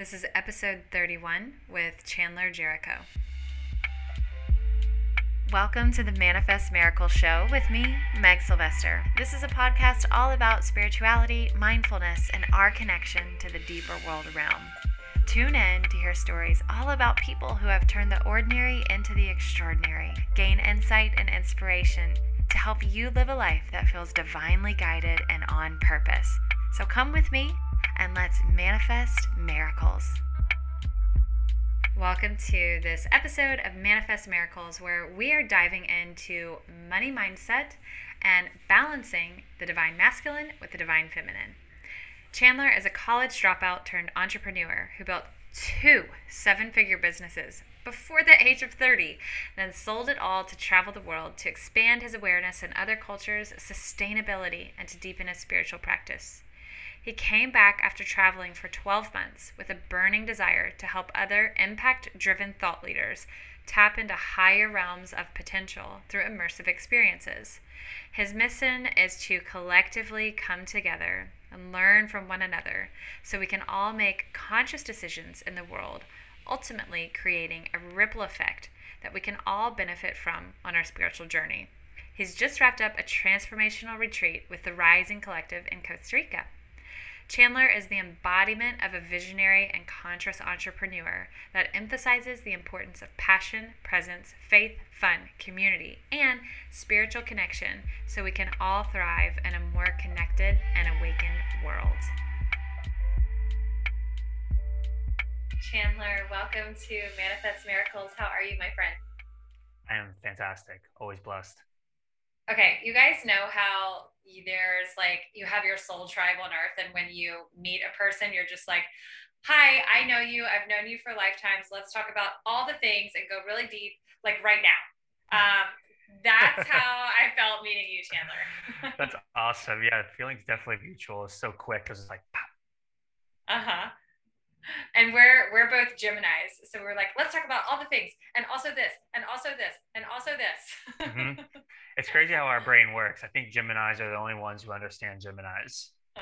This is episode 31 with Chandler Jericho. Welcome to the Manifest Miracle Show with me, Meg Sylvester. This is a podcast all about spirituality, mindfulness, and our connection to the deeper world realm. Tune in to hear stories all about people who have turned the ordinary into the extraordinary, gain insight and inspiration to help you live a life that feels divinely guided and on purpose. So come with me and let's manifest miracles. Welcome to this episode of Manifest Miracles, where we are diving into money mindset and balancing the divine masculine with the divine feminine. Chandler is a college dropout turned entrepreneur who built two seven figure businesses before the age of 30, then sold it all to travel the world to expand his awareness in other cultures, sustainability, and to deepen his spiritual practice. He came back after traveling for 12 months with a burning desire to help other impact driven thought leaders tap into higher realms of potential through immersive experiences. His mission is to collectively come together and learn from one another so we can all make conscious decisions in the world, ultimately creating a ripple effect that we can all benefit from on our spiritual journey. He's just wrapped up a transformational retreat with the Rising Collective in Costa Rica. Chandler is the embodiment of a visionary and conscious entrepreneur that emphasizes the importance of passion, presence, faith, fun, community, and spiritual connection so we can all thrive in a more connected and awakened world. Chandler, welcome to Manifest Miracles. How are you, my friend? I am fantastic. Always blessed. Okay, you guys know how there's like you have your soul tribe on earth and when you meet a person you're just like hi i know you. I've known you for lifetimes. Let's talk about all the things and go really deep like right now. Um, that's how i felt meeting you chandler. That's awesome. Yeah the feeling's definitely mutual. It's so quick because it's like uh-huh and we're we're both Geminis, so we're like, let's talk about all the things, and also this, and also this, and also this. mm-hmm. It's crazy how our brain works. I think Geminis are the only ones who understand Geminis.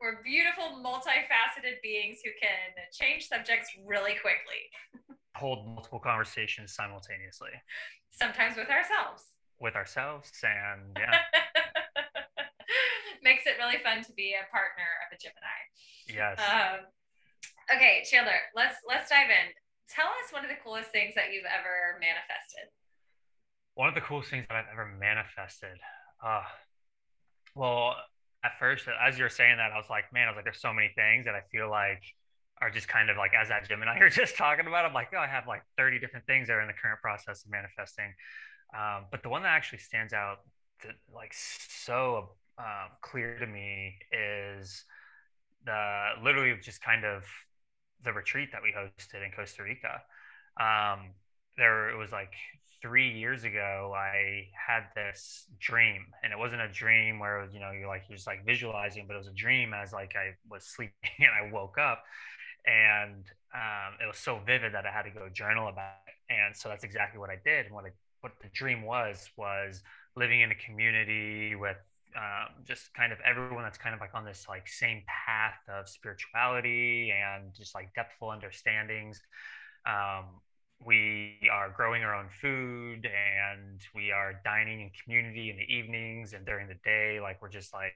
we're beautiful, multifaceted beings who can change subjects really quickly. Hold multiple conversations simultaneously. Sometimes with ourselves. With ourselves, and yeah makes it really fun to be a partner of a Gemini. Yes. Um, okay, Chandler, let's let's dive in. Tell us one of the coolest things that you've ever manifested. One of the coolest things that I've ever manifested. Uh, well, at first, as you're saying that, I was like, man, I was like, there's so many things that I feel like are just kind of like as that Gemini you're just talking about. I'm like, oh, I have like 30 different things that are in the current process of manifesting. Um, but the one that actually stands out to, like so um, clear to me is the literally just kind of the retreat that we hosted in Costa Rica. Um, there it was like three years ago i had this dream and it wasn't a dream where you know you're like you're just like visualizing but it was a dream as like i was sleeping and i woke up. And um, it was so vivid that i had to go journal about it. And so that's exactly what i did. And what I, what the dream was was living in a community with um, just kind of everyone that's kind of like on this like same path of spirituality and just like depthful understandings. Um, we are growing our own food and we are dining in community in the evenings and during the day. Like we're just like,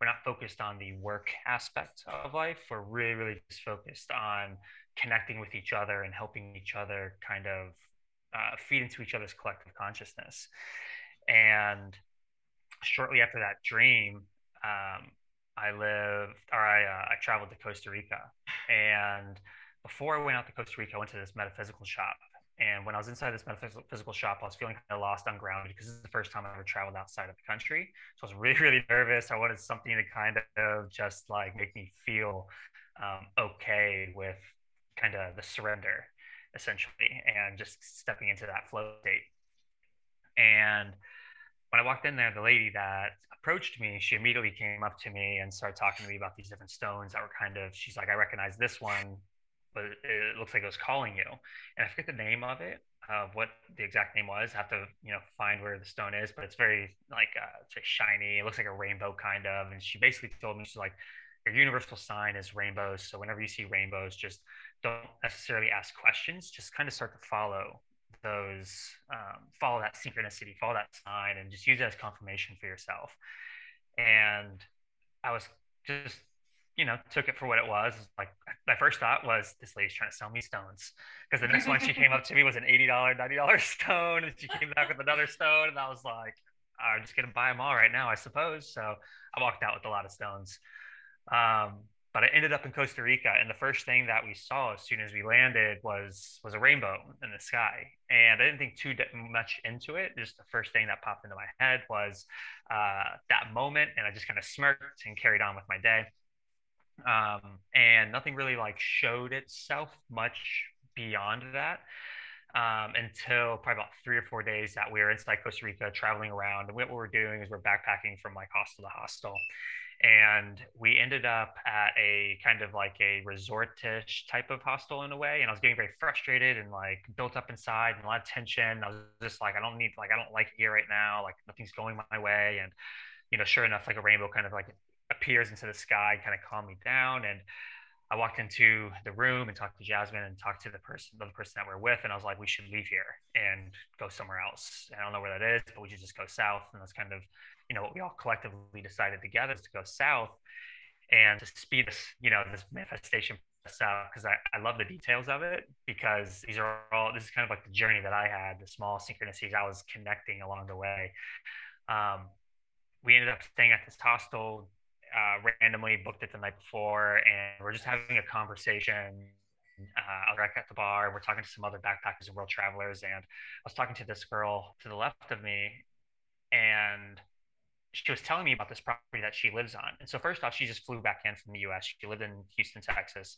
we're not focused on the work aspect of life. We're really, really just focused on connecting with each other and helping each other kind of uh, feed into each other's collective consciousness. And shortly after that dream, um, I lived or I, uh, I traveled to Costa Rica. And before I went out to Costa Rica, I went to this metaphysical shop. And when I was inside this metaphysical shop, I was feeling kind of lost on ground because this is the first time I ever traveled outside of the country. So I was really, really nervous. I wanted something to kind of just like make me feel um, okay with kind of the surrender, essentially, and just stepping into that flow state. And when I walked in there, the lady that approached me, she immediately came up to me and started talking to me about these different stones that were kind of, she's like, I recognize this one, but it looks like it was calling you. And I forget the name of it, of what the exact name was. I have to, you know, find where the stone is, but it's very like, uh, it's very shiny. It looks like a rainbow kind of. And she basically told me, she's like, your universal sign is rainbows. So whenever you see rainbows, just don't necessarily ask questions. Just kind of start to follow those, um, follow that synchronicity, follow that sign, and just use it as confirmation for yourself. And I was just, you know, took it for what it was. Like my first thought was, this lady's trying to sell me stones. Because the next one she came up to me was an $80, $90 stone. And she came back with another stone. And I was like, I'm just going to buy them all right now, I suppose. So I walked out with a lot of stones. Um, but I ended up in Costa Rica, and the first thing that we saw as soon as we landed was was a rainbow in the sky. And I didn't think too much into it. Just the first thing that popped into my head was uh, that moment, and I just kind of smirked and carried on with my day. Um, and nothing really like showed itself much beyond that um, until probably about three or four days that we were inside Costa Rica, traveling around. And what we were doing is we're backpacking from like hostel to hostel and we ended up at a kind of like a resort-ish type of hostel in a way and i was getting very frustrated and like built up inside and a lot of tension i was just like i don't need like i don't like here right now like nothing's going my way and you know sure enough like a rainbow kind of like appears into the sky kind of calmed me down and I walked into the room and talked to Jasmine and talked to the person, the person that we're with, and I was like, we should leave here and go somewhere else. And I don't know where that is, but we should just go south. And that's kind of you know what we all collectively decided together is to go south and to speed this you know this manifestation south because I, I love the details of it because these are all this is kind of like the journey that i had the small synchronicities i was connecting along the way um, we ended up staying at this hostel uh, randomly booked it the night before and we're just having a conversation uh, I at the bar. We're talking to some other backpackers and world travelers, and I was talking to this girl to the left of me, and she was telling me about this property that she lives on. And so first off, she just flew back in from the US. She lived in Houston, Texas.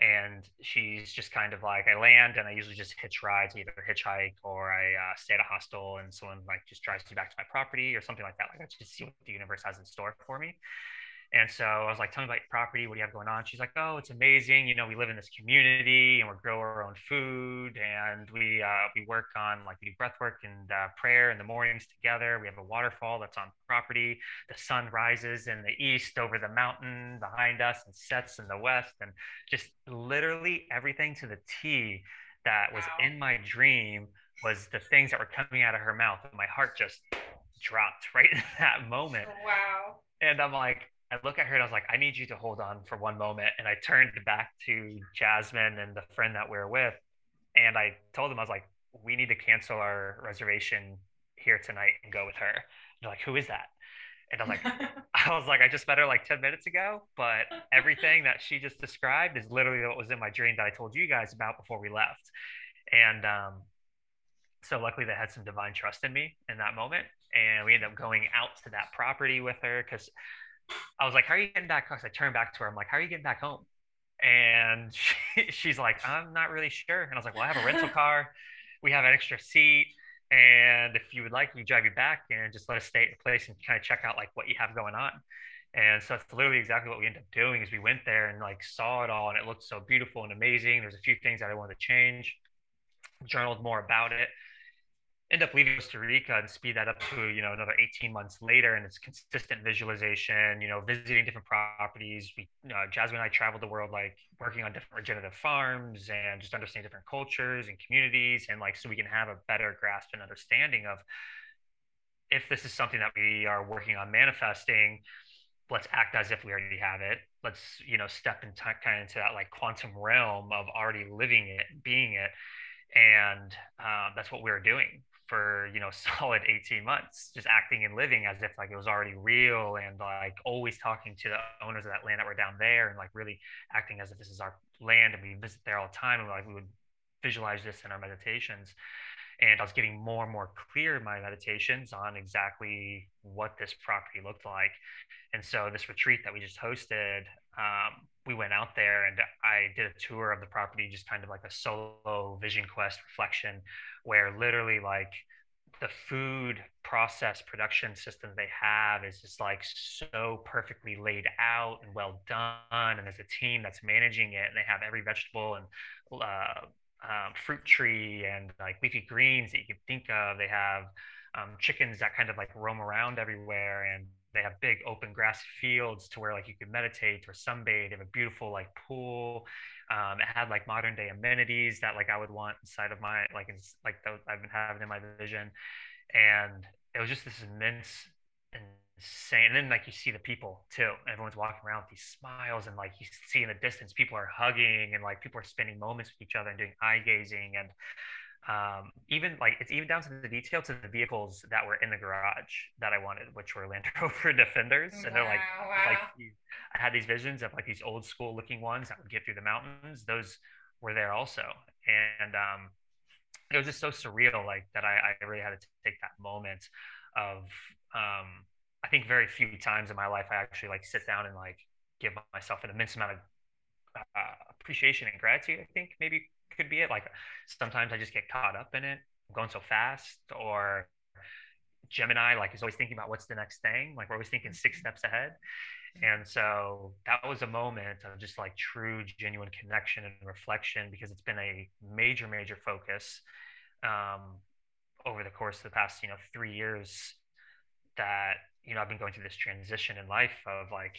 And she's just kind of like, I land and I usually just hitch rides, either hitchhike or I uh, stay at a hostel and someone like just drives me back to my property or something like that. Like I just see what the universe has in store for me. And so I was like, tell me about your property. What do you have going on? She's like, oh, it's amazing. You know, we live in this community and we grow our own food and we uh, we work on like we do breath work and uh, prayer in the mornings together. We have a waterfall that's on property. The sun rises in the east over the mountain behind us and sets in the west. And just literally everything to the T that was wow. in my dream was the things that were coming out of her mouth. And my heart just dropped right in that moment. Wow. And I'm like, I look at her and I was like, I need you to hold on for one moment. And I turned back to Jasmine and the friend that we are with. And I told them, I was like, we need to cancel our reservation here tonight and go with her. And they're like, who is that? And I'm like, I was like, I just met her like 10 minutes ago, but everything that she just described is literally what was in my dream that I told you guys about before we left. And um, so luckily they had some divine trust in me in that moment. And we ended up going out to that property with her because I was like, "How are you getting back?" Because I turned back to her. I'm like, "How are you getting back home?" And she, she's like, "I'm not really sure." And I was like, "Well, I have a rental car. We have an extra seat, and if you would like, we drive you back and just let us stay at your place and kind of check out like what you have going on." And so that's literally exactly what we ended up doing. Is we went there and like saw it all, and it looked so beautiful and amazing. There's a few things that I wanted to change. Journaled more about it, end up leaving Costa Rica and speed that up to you know another 18 months later, and it's consistent visualization. You know, visiting different properties. We, uh, Jasmine and I traveled the world, like working on different regenerative farms and just understanding different cultures and communities, and like so we can have a better grasp and understanding of if this is something that we are working on manifesting. Let's act as if we already have it. Let's you know step into kind of into that like quantum realm of already living it, being it and um, that's what we were doing for you know solid 18 months just acting and living as if like it was already real and like always talking to the owners of that land that were down there and like really acting as if this is our land and we visit there all the time and like we would visualize this in our meditations and I was getting more and more clear in my meditations on exactly what this property looked like. And so this retreat that we just hosted, um, we went out there and I did a tour of the property, just kind of like a solo vision quest reflection, where literally like the food process production system they have is just like so perfectly laid out and well done. And there's a team that's managing it, and they have every vegetable and uh, um, fruit tree and like leafy greens that you can think of. They have um, chickens that kind of like roam around everywhere, and they have big open grass fields to where like you could meditate or sunbathe. They have a beautiful like pool. Um, it had like modern day amenities that like I would want inside of my like it's like those I've been having in my vision, and it was just this immense insane. And then like you see the people too. Everyone's walking around with these smiles, and like you see in the distance, people are hugging, and like people are spending moments with each other and doing eye gazing, and um, even like it's even down to the detail to the vehicles that were in the garage that I wanted, which were Land Rover Defenders, and they're like wow. like I had these visions of like these old school looking ones that would get through the mountains. Those were there also, and um, it was just so surreal, like that I, I really had to take that moment of um, I think very few times in my life I actually like sit down and like give myself an immense amount of uh, appreciation and gratitude. I think maybe could be it. Like sometimes I just get caught up in it. I'm going so fast, or Gemini like is always thinking about what's the next thing. Like we're always thinking six mm-hmm. steps ahead. And so that was a moment of just like true, genuine connection and reflection because it's been a major, major focus um, over the course of the past, you know, three years that you know, I've been going through this transition in life of like,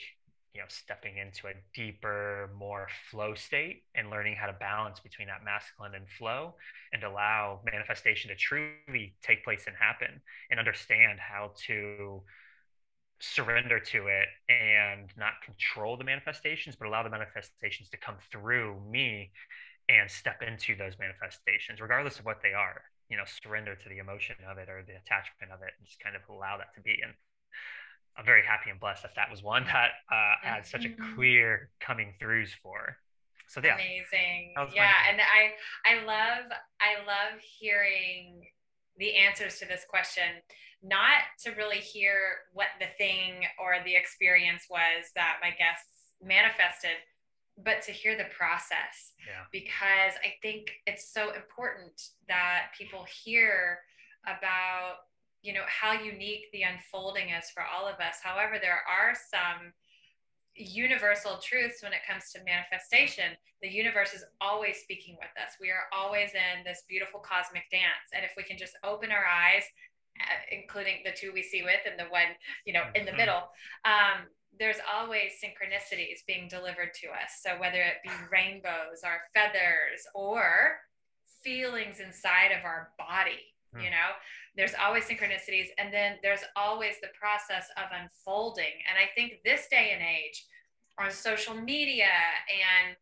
you know, stepping into a deeper, more flow state and learning how to balance between that masculine and flow and allow manifestation to truly take place and happen and understand how to surrender to it and not control the manifestations, but allow the manifestations to come through me and step into those manifestations, regardless of what they are. You know, surrender to the emotion of it or the attachment of it, and just kind of allow that to be. And I'm very happy and blessed that that was one that uh, had such a mm-hmm. clear coming throughs for. So yeah, amazing. Yeah, and I I love I love hearing the answers to this question. Not to really hear what the thing or the experience was that my guests manifested, but to hear the process. Yeah. Because I think it's so important that people hear about you know how unique the unfolding is for all of us. However there are some universal truths when it comes to manifestation. The universe is always speaking with us. We are always in this beautiful cosmic dance. And if we can just open our eyes uh, including the two we see with and the one you know in the mm-hmm. middle um, there's always synchronicities being delivered to us. So whether it be rainbows or feathers or feelings inside of our body you hmm. know there's always synchronicities and then there's always the process of unfolding and i think this day and age on social media and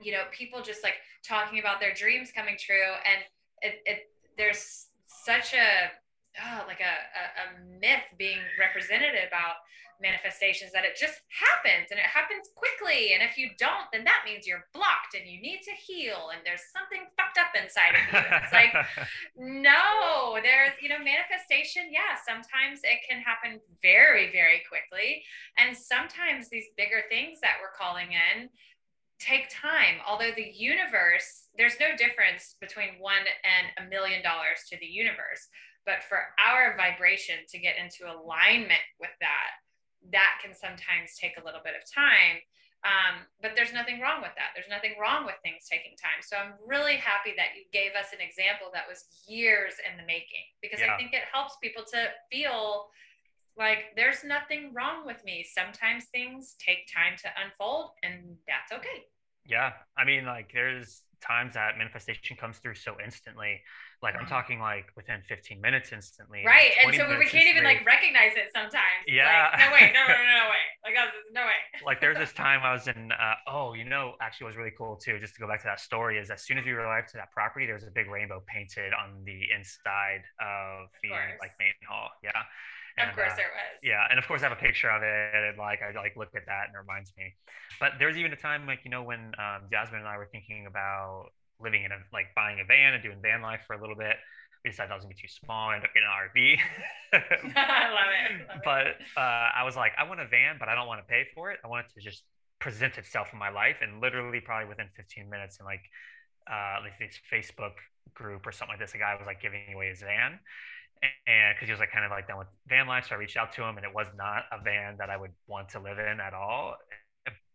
you know people just like talking about their dreams coming true and it, it there's such a oh, like a, a, a myth being represented about manifestations that it just happens and it happens quickly. And if you don't, then that means you're blocked and you need to heal and there's something fucked up inside of you. It's like, no, there's, you know, manifestation. Yeah, sometimes it can happen very, very quickly. And sometimes these bigger things that we're calling in take time. Although the universe, there's no difference between one and a million dollars to the universe but for our vibration to get into alignment with that, that can sometimes take a little bit of time. Um, but there's nothing wrong with that. There's nothing wrong with things taking time. So I'm really happy that you gave us an example that was years in the making because yeah. I think it helps people to feel like there's nothing wrong with me. Sometimes things take time to unfold and that's okay. Yeah. I mean, like there's times that manifestation comes through so instantly like I'm talking like within 15 minutes instantly. Right. And so we can't even like recognize it sometimes. Yeah. Like, no way, no, no, no, no way. Like no way. like there's this time I was in uh, oh, you know, actually was really cool too, just to go back to that story, is as soon as we arrived to that property, there was a big rainbow painted on the inside of the of like main hall. Yeah. And, of course uh, there was. Yeah, and of course I have a picture of it, and like I like look at that, and it reminds me. But there was even a time, like you know, when um, Jasmine and I were thinking about living in a like buying a van and doing van life for a little bit. We decided that was gonna be too small. I ended up getting an RV. I love it. Love but uh, I was like, I want a van, but I don't want to pay for it. I want it to just present itself in my life, and literally probably within 15 minutes, and like uh, like this Facebook group or something like this, a guy was like giving away his van, and because he was like kind of like done with van life, so I reached out to him, and it was not a van that I would want to live in at all.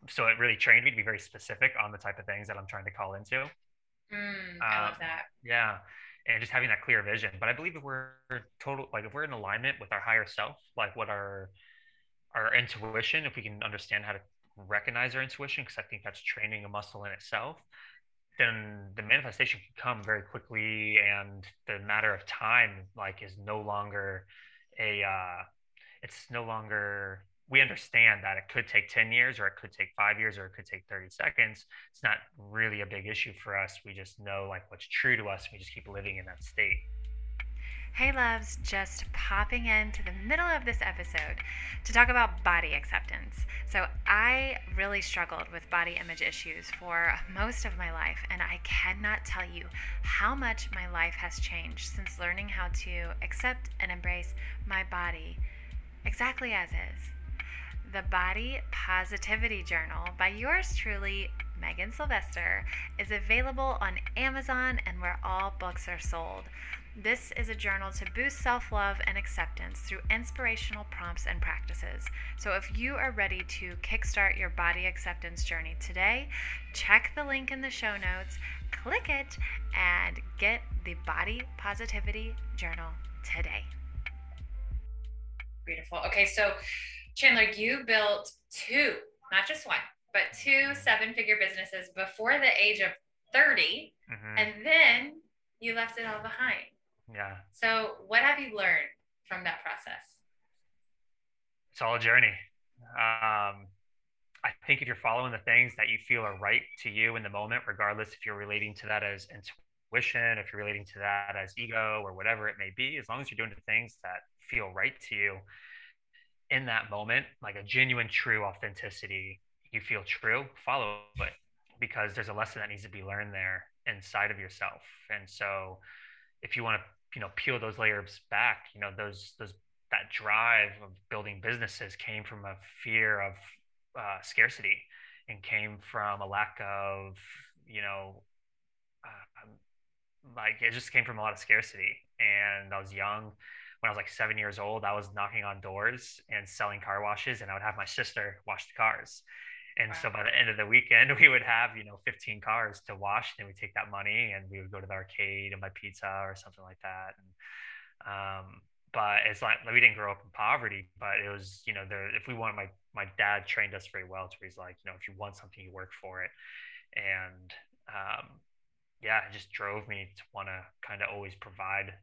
So it really trained me to be very specific on the type of things that I'm trying to call into. Mm, I love um, that. Yeah. And just having that clear vision. But I believe if we're total, like if we're in alignment with our higher self, like what our our intuition, if we can understand how to recognize our intuition, because I think that's training a muscle in itself, then the manifestation can come very quickly, and the matter of time, like, is no longer a. Uh, it's no longer we understand that it could take 10 years or it could take five years or it could take 30 seconds it's not really a big issue for us we just know like what's true to us we just keep living in that state Hey loves, just popping into the middle of this episode to talk about body acceptance. So, I really struggled with body image issues for most of my life, and I cannot tell you how much my life has changed since learning how to accept and embrace my body exactly as is. The Body Positivity Journal by yours truly, Megan Sylvester, is available on Amazon and where all books are sold. This is a journal to boost self love and acceptance through inspirational prompts and practices. So, if you are ready to kickstart your body acceptance journey today, check the link in the show notes, click it, and get the Body Positivity Journal today. Beautiful. Okay, so Chandler, you built two, not just one, but two seven figure businesses before the age of 30, mm-hmm. and then you left it all behind. Yeah. So, what have you learned from that process? It's all a journey. Um, I think if you're following the things that you feel are right to you in the moment, regardless if you're relating to that as intuition, if you're relating to that as ego or whatever it may be, as long as you're doing the things that feel right to you in that moment, like a genuine, true authenticity, you feel true, follow it because there's a lesson that needs to be learned there inside of yourself. And so if you want to you know peel those layers back you know those those that drive of building businesses came from a fear of uh, scarcity and came from a lack of you know uh, like it just came from a lot of scarcity and i was young when i was like seven years old i was knocking on doors and selling car washes and i would have my sister wash the cars and so by the end of the weekend, we would have, you know, 15 cars to wash. And we take that money and we would go to the arcade and buy pizza or something like that. And, um, but it's like we didn't grow up in poverty, but it was, you know, the, if we want, my, my dad trained us very well to where he's like, you know, if you want something, you work for it. And, um, yeah, it just drove me to want to kind of always provide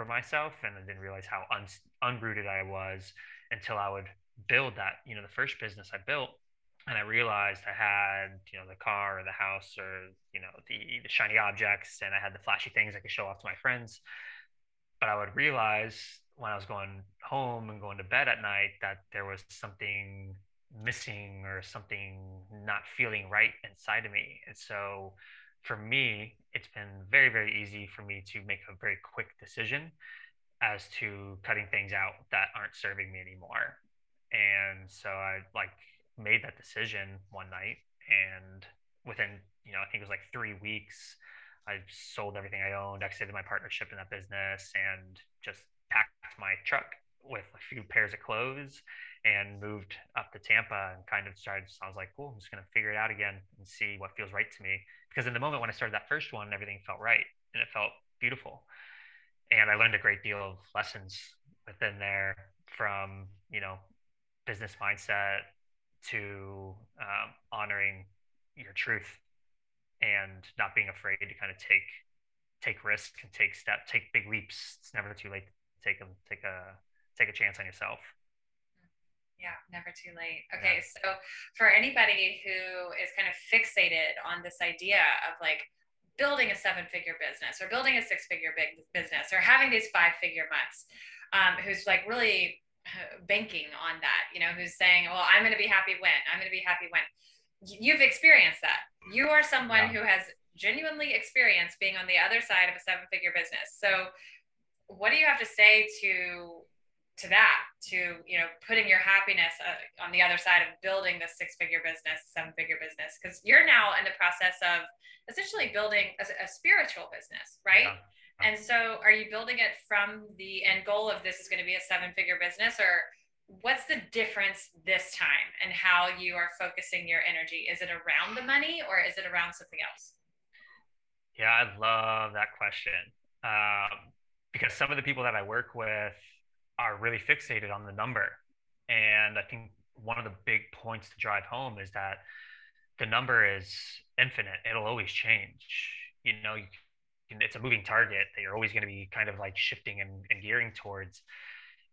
for myself. And I didn't realize how un- unrooted I was until I would build that, you know, the first business I built and I realized I had, you know, the car or the house or, you know, the, the shiny objects and I had the flashy things I could show off to my friends. But I would realize when I was going home and going to bed at night that there was something missing or something not feeling right inside of me. And so for me, it's been very, very easy for me to make a very quick decision as to cutting things out that aren't serving me anymore. And so I like made that decision one night and within you know i think it was like three weeks i sold everything i owned exited my partnership in that business and just packed my truck with a few pairs of clothes and moved up to tampa and kind of started so i was like cool i'm just going to figure it out again and see what feels right to me because in the moment when i started that first one everything felt right and it felt beautiful and i learned a great deal of lessons within there from you know business mindset to um, honoring your truth and not being afraid to kind of take take risks and take steps, take big leaps. It's never too late to take them, take a take a chance on yourself. Yeah, never too late. Okay, yeah. so for anybody who is kind of fixated on this idea of like building a seven figure business or building a six figure big business or having these five figure months, um, who's like really banking on that, you know, who's saying, well, I'm going to be happy when, I'm going to be happy when. You've experienced that. You are someone yeah. who has genuinely experienced being on the other side of a seven figure business. So, what do you have to say to to that to you know putting your happiness uh, on the other side of building the six figure business seven figure business because you're now in the process of essentially building a, a spiritual business right yeah. And so, are you building it from the end goal of this is going to be a seven figure business, or what's the difference this time and how you are focusing your energy? Is it around the money or is it around something else? Yeah, I love that question um, because some of the people that I work with are really fixated on the number. And I think one of the big points to drive home is that the number is infinite. It'll always change. You know, you can, it's a moving target that you're always going to be kind of like shifting and, and gearing towards.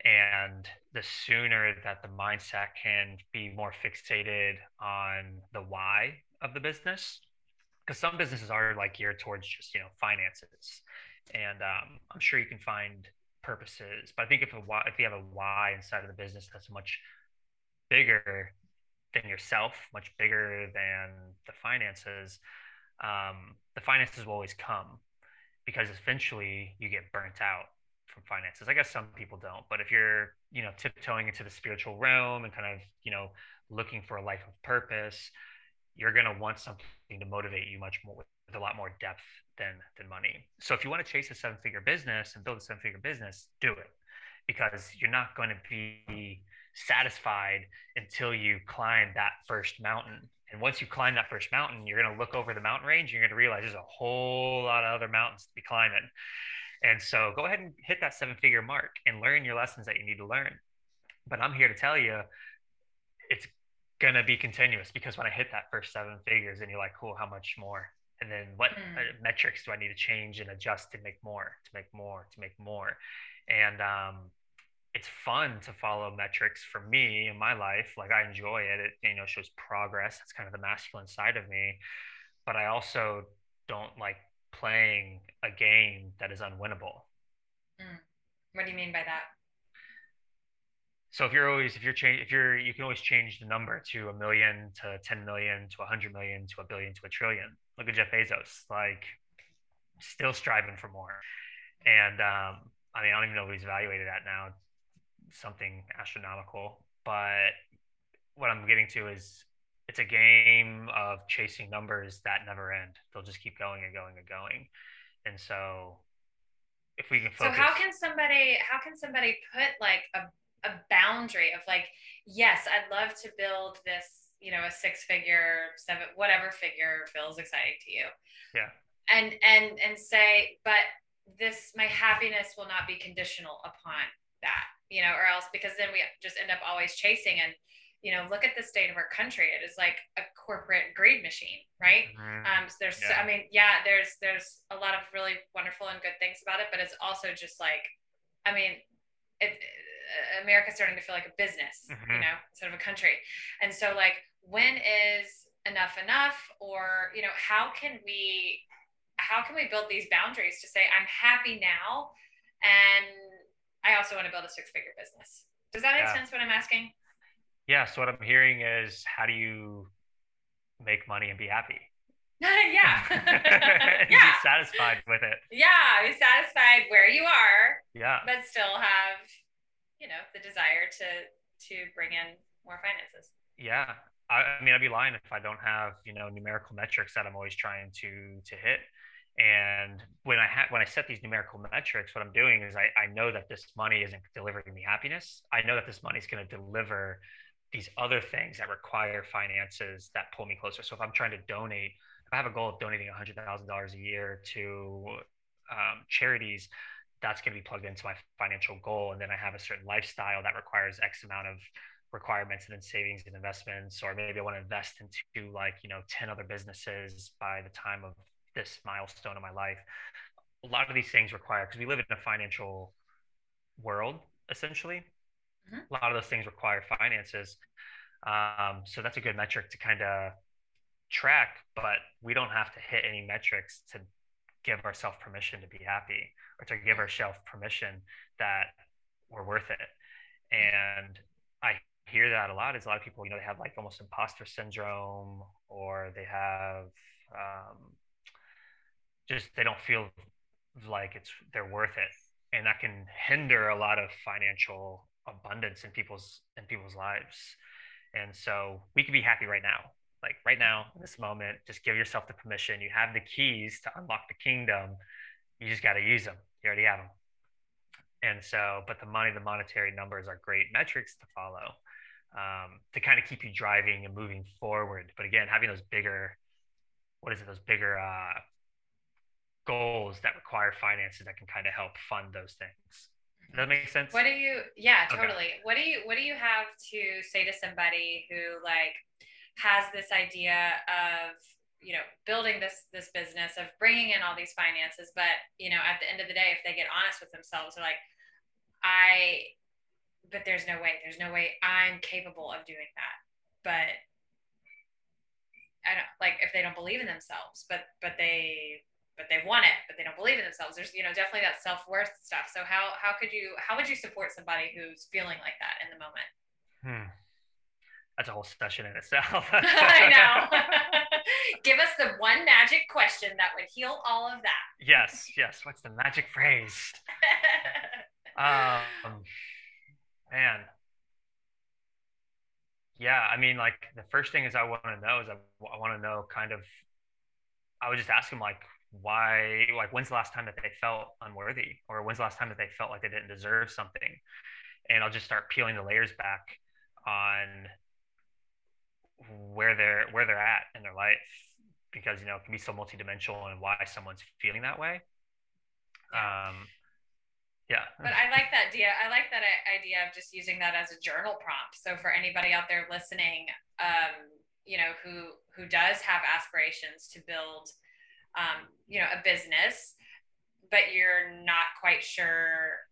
And the sooner that the mindset can be more fixated on the why of the business, because some businesses are like geared towards just you know finances, and um, I'm sure you can find purposes. But I think if a why, if you have a why inside of the business that's much bigger than yourself, much bigger than the finances, um, the finances will always come because eventually you get burnt out from finances. I guess some people don't, but if you're, you know, tiptoeing into the spiritual realm and kind of, you know, looking for a life of purpose, you're going to want something to motivate you much more a lot more depth than than money. So if you want to chase a seven figure business and build a seven figure business, do it because you're not going to be satisfied until you climb that first mountain. And once you climb that first mountain, you're going to look over the mountain range. You're going to realize there's a whole lot of other mountains to be climbing. And so go ahead and hit that seven figure mark and learn your lessons that you need to learn. But I'm here to tell you it's going to be continuous because when I hit that first seven figures and you're like, cool, how much more? And then what mm. metrics do I need to change and adjust to make more, to make more, to make more? And um, it's fun to follow metrics for me in my life. Like I enjoy it. It you know shows progress. That's kind of the masculine side of me. But I also don't like playing a game that is unwinnable. Mm. What do you mean by that? So if you're always if you're change if you're you can always change the number to a million to 10 million to a hundred million to a billion to a trillion. Look at Jeff Bezos, like still striving for more. And um, I mean I don't even know what he's evaluated at now something astronomical. But what I'm getting to is it's a game of chasing numbers that never end. They'll just keep going and going and going. And so if we can focus. So how can somebody how can somebody put like a, a boundary of like, yes, I'd love to build this, you know, a six figure, seven, whatever figure feels exciting to you. Yeah. And and and say, but this my happiness will not be conditional upon that you know, or else because then we just end up always chasing and you know, look at the state of our country. It is like a corporate greed machine, right? Mm-hmm. Um, so there's, yeah. I mean, yeah, there's there's a lot of really wonderful and good things about it, but it's also just like, I mean, it, America's starting to feel like a business, mm-hmm. you know, instead of a country. And so, like, when is enough enough, or you know, how can we, how can we build these boundaries to say, I'm happy now, and I also want to build a six figure business. Does that make yeah. sense what I'm asking? Yeah. So what I'm hearing is how do you make money and be happy? yeah. yeah. Be satisfied with it. Yeah. Be satisfied where you are. Yeah. But still have, you know, the desire to to bring in more finances. Yeah. I, I mean, I'd be lying if I don't have, you know, numerical metrics that I'm always trying to to hit. And when I ha- when I set these numerical metrics, what I'm doing is I, I know that this money isn't delivering me happiness. I know that this money is going to deliver these other things that require finances that pull me closer. So if I'm trying to donate, I have a goal of donating $100,000 a year to um, charities, that's going to be plugged into my financial goal. And then I have a certain lifestyle that requires X amount of requirements and then savings and investments, or maybe I want to invest into like, you know, 10 other businesses by the time of this milestone in my life. A lot of these things require because we live in a financial world essentially. Mm-hmm. A lot of those things require finances. Um, so that's a good metric to kind of track, but we don't have to hit any metrics to give ourselves permission to be happy or to give ourselves permission that we're worth it. And I hear that a lot is a lot of people, you know, they have like almost imposter syndrome or they have um, just they don't feel like it's they're worth it. And that can hinder a lot of financial abundance in people's in people's lives. And so we can be happy right now. Like right now in this moment just give yourself the permission. You have the keys to unlock the kingdom you just got to use them you already have them and so but the money the monetary numbers are great metrics to follow um, to kind of keep you driving and moving forward but again having those bigger what is it those bigger uh, goals that require finances that can kind of help fund those things. Does that make sense? What do you yeah, totally. Okay. What do you what do you have to say to somebody who like has this idea of you know building this this business of bringing in all these finances but you know at the end of the day if they get honest with themselves they're like i but there's no way there's no way i'm capable of doing that but i don't like if they don't believe in themselves but but they but they want it but they don't believe in themselves there's you know definitely that self-worth stuff so how how could you how would you support somebody who's feeling like that in the moment hmm that's a whole session in itself. I know. Give us the one magic question that would heal all of that. Yes, yes. What's the magic phrase? um, man. Yeah, I mean, like the first thing is I want to know is I, I want to know kind of. I would just ask them like, why? Like, when's the last time that they felt unworthy, or when's the last time that they felt like they didn't deserve something? And I'll just start peeling the layers back on where they're where they're at in their life because you know it can be so multidimensional and why someone's feeling that way. Yeah. um yeah. But i like that idea i like that idea of just using that as a journal prompt. So for anybody out there listening um you know who who does have aspirations to build um you know a business but you're not quite sure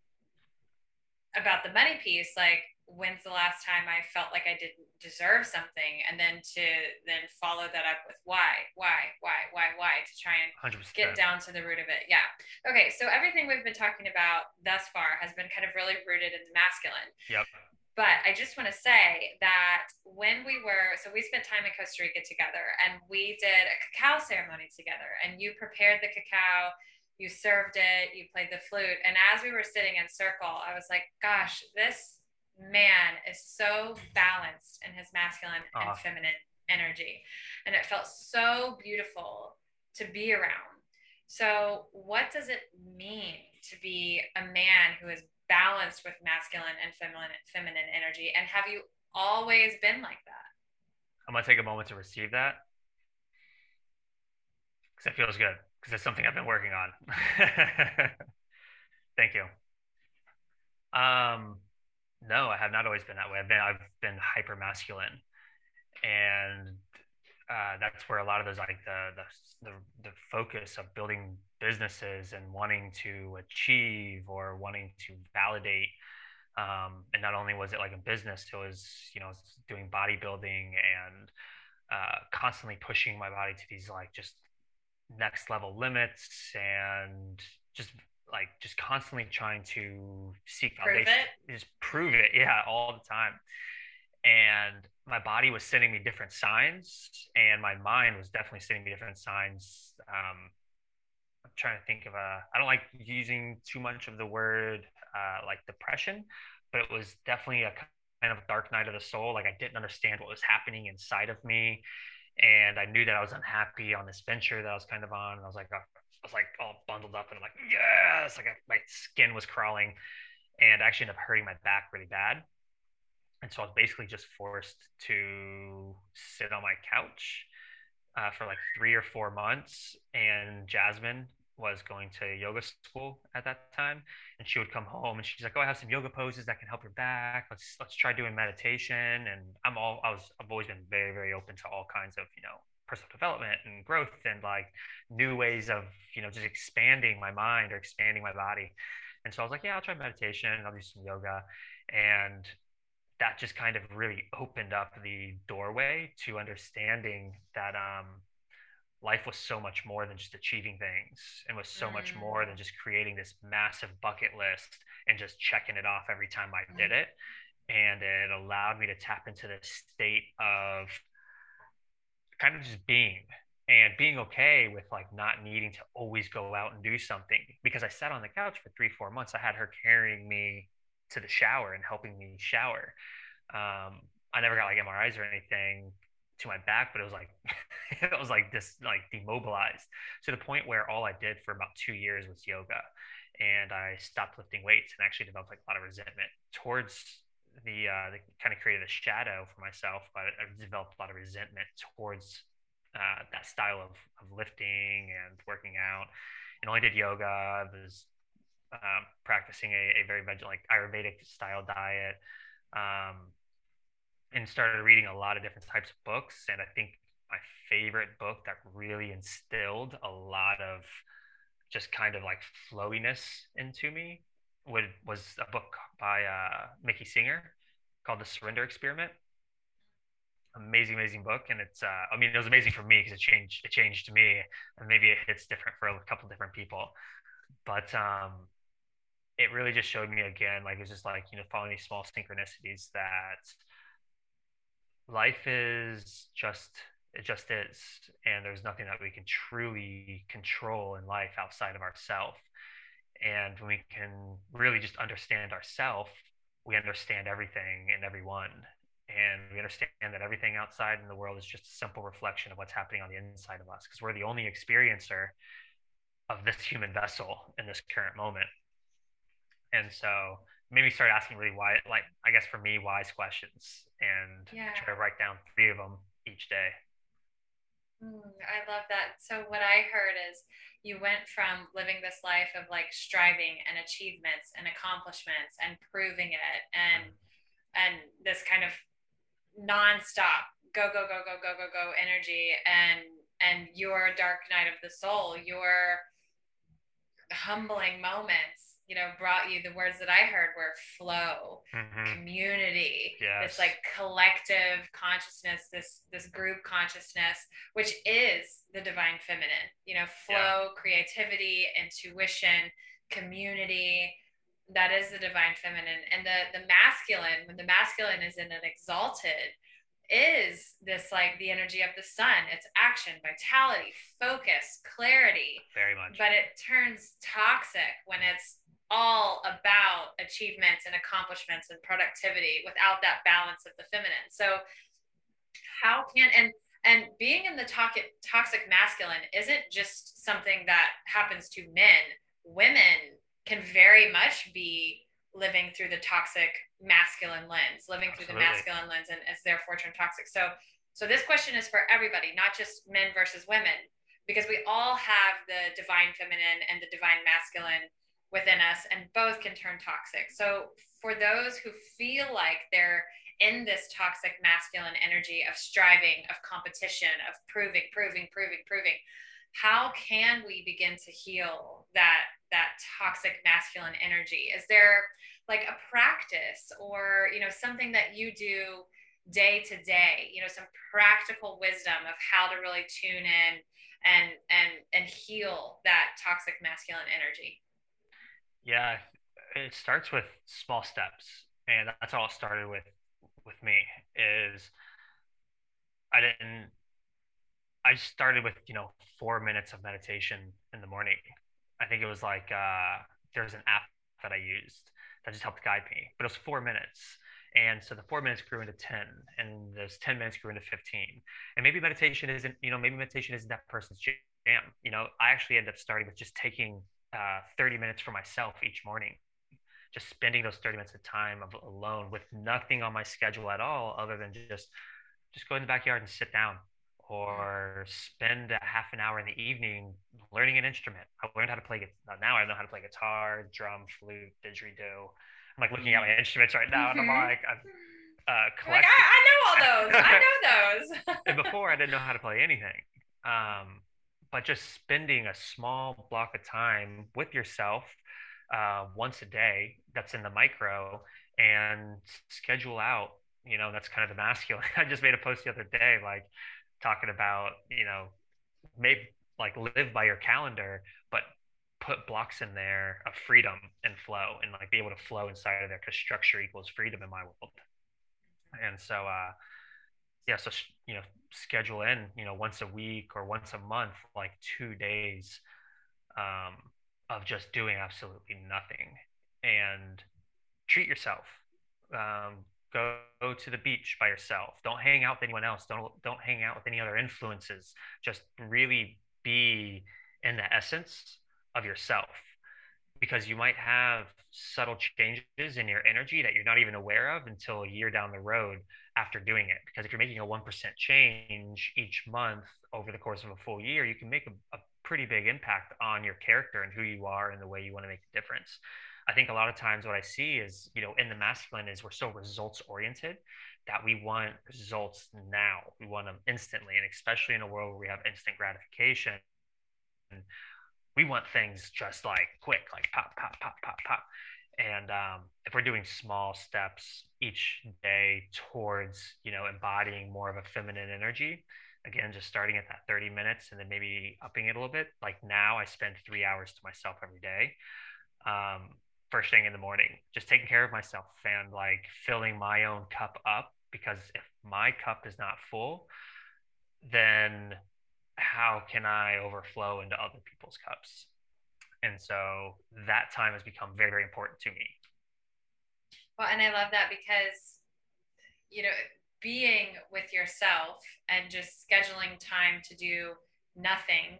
about the money piece like when's the last time I felt like I didn't deserve something, and then to then follow that up with why, why, why, why, why, to try and 100%. get down to the root of it. Yeah. Okay. So everything we've been talking about thus far has been kind of really rooted in the masculine. Yep. But I just want to say that when we were, so we spent time in Costa Rica together and we did a cacao ceremony together, and you prepared the cacao you served it, you played the flute. And as we were sitting in circle, I was like, gosh, this man is so balanced in his masculine and ah. feminine energy. And it felt so beautiful to be around. So, what does it mean to be a man who is balanced with masculine and feminine feminine energy? And have you always been like that? I'm gonna take a moment to receive that because it feels good because it's something I've been working on. Thank you. Um, no, I have not always been that way. I've been I've been hyper masculine, and uh, that's where a lot of those like the, the the the focus of building businesses and wanting to achieve or wanting to validate. Um, and not only was it like a business, it was you know doing bodybuilding and uh, constantly pushing my body to these like just next level limits and just like just constantly trying to seek prove validation, it. just prove it, yeah, all the time. And my body was sending me different signs, and my mind was definitely sending me different signs. Um, I'm trying to think of a. I don't like using too much of the word uh, like depression, but it was definitely a kind of dark night of the soul. Like I didn't understand what was happening inside of me, and I knew that I was unhappy on this venture that I was kind of on. And I was like, oh, was like all bundled up and I'm like, yes, like my skin was crawling and I actually ended up hurting my back really bad. And so I was basically just forced to sit on my couch uh, for like three or four months. And Jasmine was going to yoga school at that time, and she would come home and she's like, "Oh, I have some yoga poses that can help your back. Let's let's try doing meditation." And I'm all I was I've always been very very open to all kinds of you know personal development and growth and like new ways of you know just expanding my mind or expanding my body and so i was like yeah i'll try meditation i'll do some yoga and that just kind of really opened up the doorway to understanding that um, life was so much more than just achieving things and was so mm. much more than just creating this massive bucket list and just checking it off every time i did mm. it and it allowed me to tap into this state of kind of just being and being okay with like not needing to always go out and do something because I sat on the couch for three, four months. I had her carrying me to the shower and helping me shower. Um, I never got like MRIs or anything to my back, but it was like it was like this like demobilized to the point where all I did for about two years was yoga. And I stopped lifting weights and actually developed like a lot of resentment towards the uh, the kind of created a shadow for myself, but I developed a lot of resentment towards uh, that style of, of lifting and working out. And only did yoga. I was um, practicing a, a very veg like Ayurvedic style diet, um, and started reading a lot of different types of books. And I think my favorite book that really instilled a lot of just kind of like flowiness into me would, was a book by uh, Mickey Singer called The Surrender Experiment. Amazing, amazing book, and it's. Uh, I mean, it was amazing for me because it changed. It changed me, and maybe it hits different for a couple different people. But um, it really just showed me again, like it's just like you know, following these small synchronicities that life is just it just is and there's nothing that we can truly control in life outside of ourself and when we can really just understand ourself we understand everything and everyone. And we understand that everything outside in the world is just a simple reflection of what's happening on the inside of us because we're the only experiencer of this human vessel in this current moment. And so maybe start asking really why like i guess for me wise questions and yeah. try to write down three of them each day i love that so what i heard is you went from living this life of like striving and achievements and accomplishments and proving it and mm. and this kind of nonstop go go go go go go go energy and and your dark night of the soul your humbling moments you know brought you the words that i heard were flow mm-hmm. community yes. this like collective consciousness this this group consciousness which is the divine feminine you know flow yeah. creativity intuition community that is the divine feminine and the the masculine when the masculine is in an exalted is this like the energy of the sun it's action vitality focus clarity very much but it turns toxic when it's all about achievements and accomplishments and productivity without that balance of the feminine. So how can and and being in the toxic toxic masculine isn't just something that happens to men. Women can very much be living through the toxic masculine lens, living Absolutely. through the masculine lens and as therefore turn toxic. So so this question is for everybody, not just men versus women, because we all have the divine feminine and the divine masculine within us and both can turn toxic. So for those who feel like they're in this toxic masculine energy of striving, of competition, of proving, proving, proving, proving, how can we begin to heal that that toxic masculine energy? Is there like a practice or you know something that you do day to day, you know, some practical wisdom of how to really tune in and and and heal that toxic masculine energy? Yeah, it starts with small steps, and that's all it started with with me. Is I didn't. I started with you know four minutes of meditation in the morning. I think it was like uh, there's an app that I used that just helped guide me, but it was four minutes. And so the four minutes grew into 10, and those 10 minutes grew into 15. And maybe meditation isn't, you know, maybe meditation isn't that person's jam. You know, I actually ended up starting with just taking uh, 30 minutes for myself each morning. Just spending those 30 minutes of time of, alone with nothing on my schedule at all other than just just go in the backyard and sit down or spend a half an hour in the evening learning an instrument. I learned how to play now i know how to play guitar drum flute didgeridoo. I'm like looking at my instruments right now and i'm mm-hmm. like i'm uh, collecting. Like, I, I know all those. I know those. And before i didn't know how to play anything. Um, but just spending a small block of time with yourself uh, once a day that's in the micro and schedule out you know that's kind of the masculine. I just made a post the other day like talking about you know maybe like live by your calendar but put blocks in there of freedom and flow and like be able to flow inside of there because structure equals freedom in my world. And so uh yeah so you know schedule in you know once a week or once a month like two days um, of just doing absolutely nothing. And treat yourself. Um, go, go to the beach by yourself. Don't hang out with anyone else. Don't don't hang out with any other influences. Just really be in the essence of yourself. Because you might have subtle changes in your energy that you're not even aware of until a year down the road after doing it. Because if you're making a 1% change each month over the course of a full year, you can make a, a pretty big impact on your character and who you are and the way you want to make a difference. I think a lot of times what I see is, you know, in the masculine is we're so results oriented that we want results now. We want them instantly. And especially in a world where we have instant gratification, we want things just like quick, like pop, pop, pop, pop, pop. And um, if we're doing small steps each day towards, you know, embodying more of a feminine energy, again, just starting at that 30 minutes and then maybe upping it a little bit. Like now I spend three hours to myself every day. Um, first thing in the morning, just taking care of myself and like filling my own cup up because if my cup is not full, then how can I overflow into other people's cups? And so that time has become very, very important to me. Well, and I love that because, you know, being with yourself and just scheduling time to do nothing,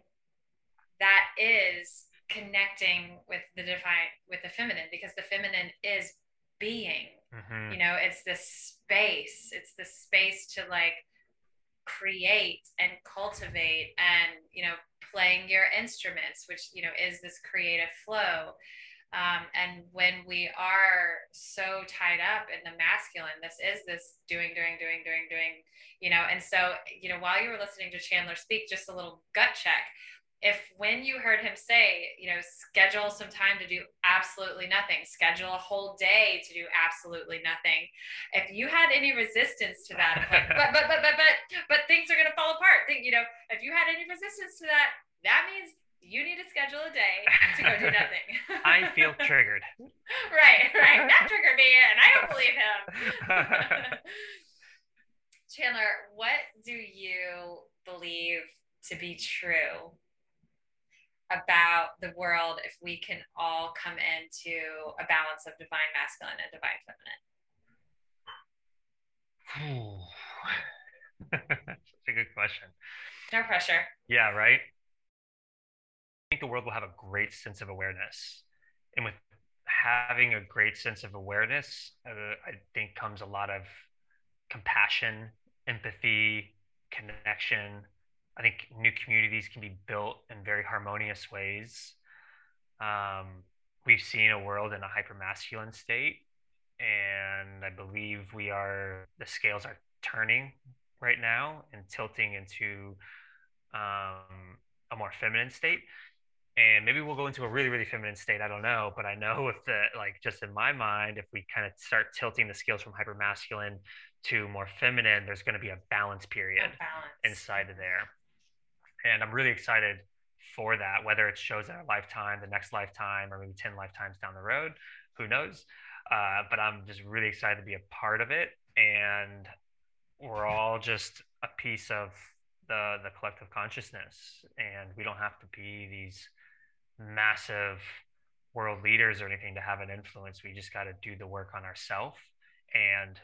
that is connecting with the divine, with the feminine, because the feminine is being. Mm-hmm. You know, it's this space, it's the space to like create and cultivate and, you know, playing your instruments, which, you know, is this creative flow. Um, and when we are so tied up in the masculine, this is this doing, doing, doing, doing, doing, you know. And so, you know, while you were listening to Chandler speak, just a little gut check if when you heard him say, you know, schedule some time to do absolutely nothing, schedule a whole day to do absolutely nothing, if you had any resistance to that, like, but, but, but, but, but, but things are going to fall apart. Think, you know, if you had any resistance to that, that means you need to schedule a day to go do nothing. I feel triggered. right, right. That triggered me, and I don't believe him. Chandler, what do you believe to be true about the world if we can all come into a balance of divine masculine and divine feminine? That's a good question. No pressure. Yeah, right. I think the world will have a great sense of awareness. And with having a great sense of awareness, uh, I think comes a lot of compassion, empathy, connection, I think new communities can be built in very harmonious ways. Um, we've seen a world in a hypermasculine state, and I believe we are the scales are turning right now and tilting into um, a more feminine state. And maybe we'll go into a really, really feminine state. I don't know, but I know if the like just in my mind, if we kind of start tilting the scales from hypermasculine to more feminine, there's going to be a balance period a balance. inside of there and I'm really excited for that. Whether it shows in our lifetime, the next lifetime, or maybe ten lifetimes down the road, who knows? Uh, but I'm just really excited to be a part of it, and we're all just a piece of the the collective consciousness, and we don't have to be these massive world leaders or anything to have an influence. We just got to do the work on ourselves, and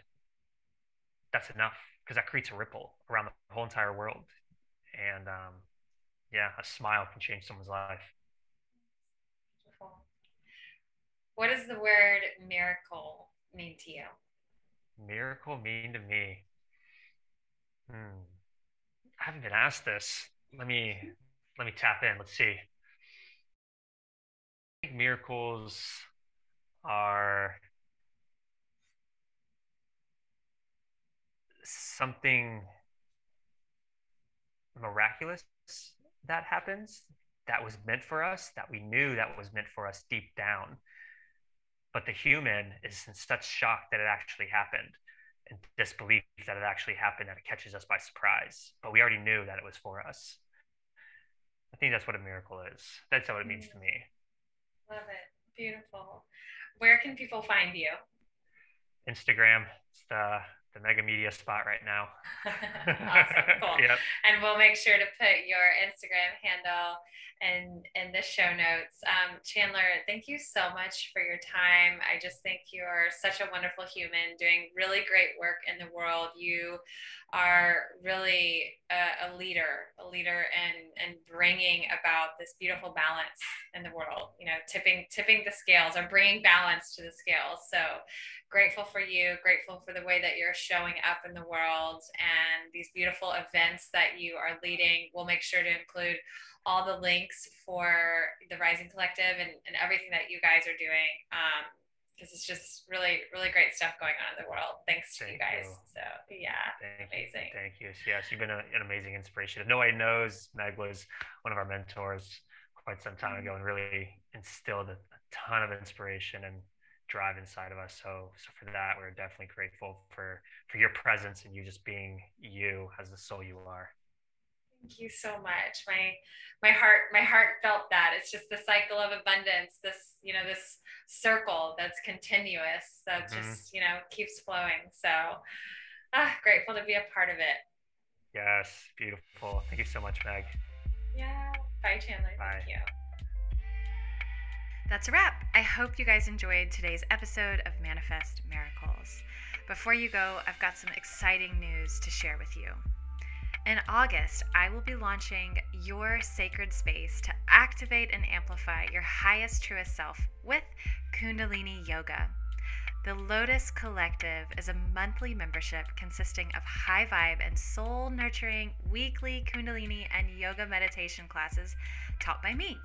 that's enough because that creates a ripple around the whole entire world. And um, yeah, a smile can change someone's life. What does the word miracle mean to you? Miracle mean to me? Hmm. I haven't been asked this. Let me let me tap in. Let's see. I think miracles are something miraculous that happens that was meant for us, that we knew that was meant for us deep down. But the human is in such shock that it actually happened and disbelief that it actually happened that it catches us by surprise. But we already knew that it was for us. I think that's what a miracle is. That's what it means to me. Love it. Beautiful. Where can people find you? Instagram. It's the the mega media spot right now. awesome, cool. Yep. And we'll make sure to put your Instagram handle in in the show notes. Um, Chandler, thank you so much for your time. I just think you're such a wonderful human doing really great work in the world. You are really a, a, leader, a leader in, in bringing about this beautiful balance in the world, you know, tipping, tipping the scales or bringing balance to the scales. So grateful for you, grateful for the way that you're showing up in the world and these beautiful events that you are leading. We'll make sure to include all the links for the Rising Collective and, and everything that you guys are doing. Um, because it's just really, really great stuff going on in the world. Thanks to Thank you guys. You. So yeah, Thank amazing. You. Thank you. Yes, you've been a, an amazing inspiration. If nobody knows, Meg was one of our mentors quite some time ago and really instilled a, a ton of inspiration and drive inside of us. So, so for that, we're definitely grateful for for your presence and you just being you as the soul you are. Thank you so much. My my heart my heart felt that. It's just the cycle of abundance. This you know this circle that's continuous that mm-hmm. just you know keeps flowing. So ah, grateful to be a part of it. Yes, beautiful. Thank you so much, Meg. Yeah. Bye, Chandler. Bye. Thank you. That's a wrap. I hope you guys enjoyed today's episode of Manifest Miracles. Before you go, I've got some exciting news to share with you. In August, I will be launching your sacred space to activate and amplify your highest, truest self with Kundalini Yoga. The Lotus Collective is a monthly membership consisting of high vibe and soul nurturing weekly Kundalini and yoga meditation classes taught by me.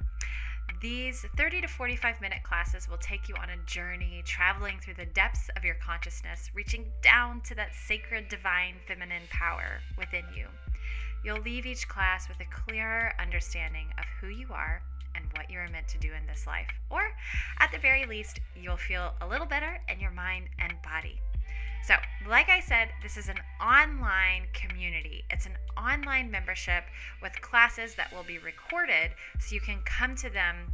These 30 to 45 minute classes will take you on a journey traveling through the depths of your consciousness, reaching down to that sacred divine feminine power within you. You'll leave each class with a clearer understanding of who you are and what you are meant to do in this life. Or, at the very least, you'll feel a little better in your mind and body. So, like I said, this is an online community. It's an online membership with classes that will be recorded so you can come to them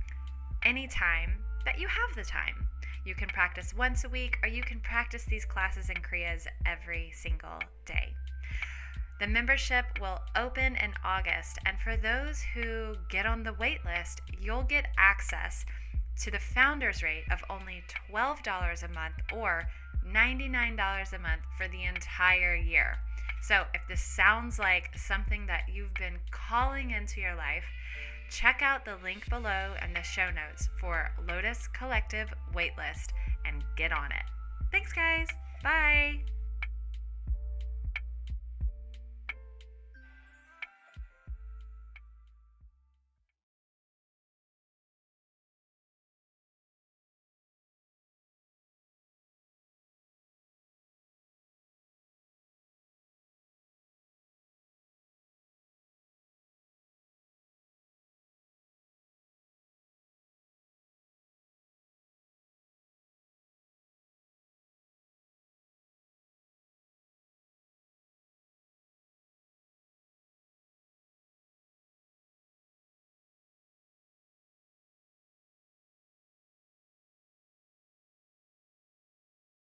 anytime that you have the time. You can practice once a week or you can practice these classes and Kriyas every single day. The membership will open in August, and for those who get on the wait list, you'll get access to the founder's rate of only $12 a month or $99 a month for the entire year. So, if this sounds like something that you've been calling into your life, check out the link below and the show notes for Lotus Collective waitlist and get on it. Thanks, guys. Bye.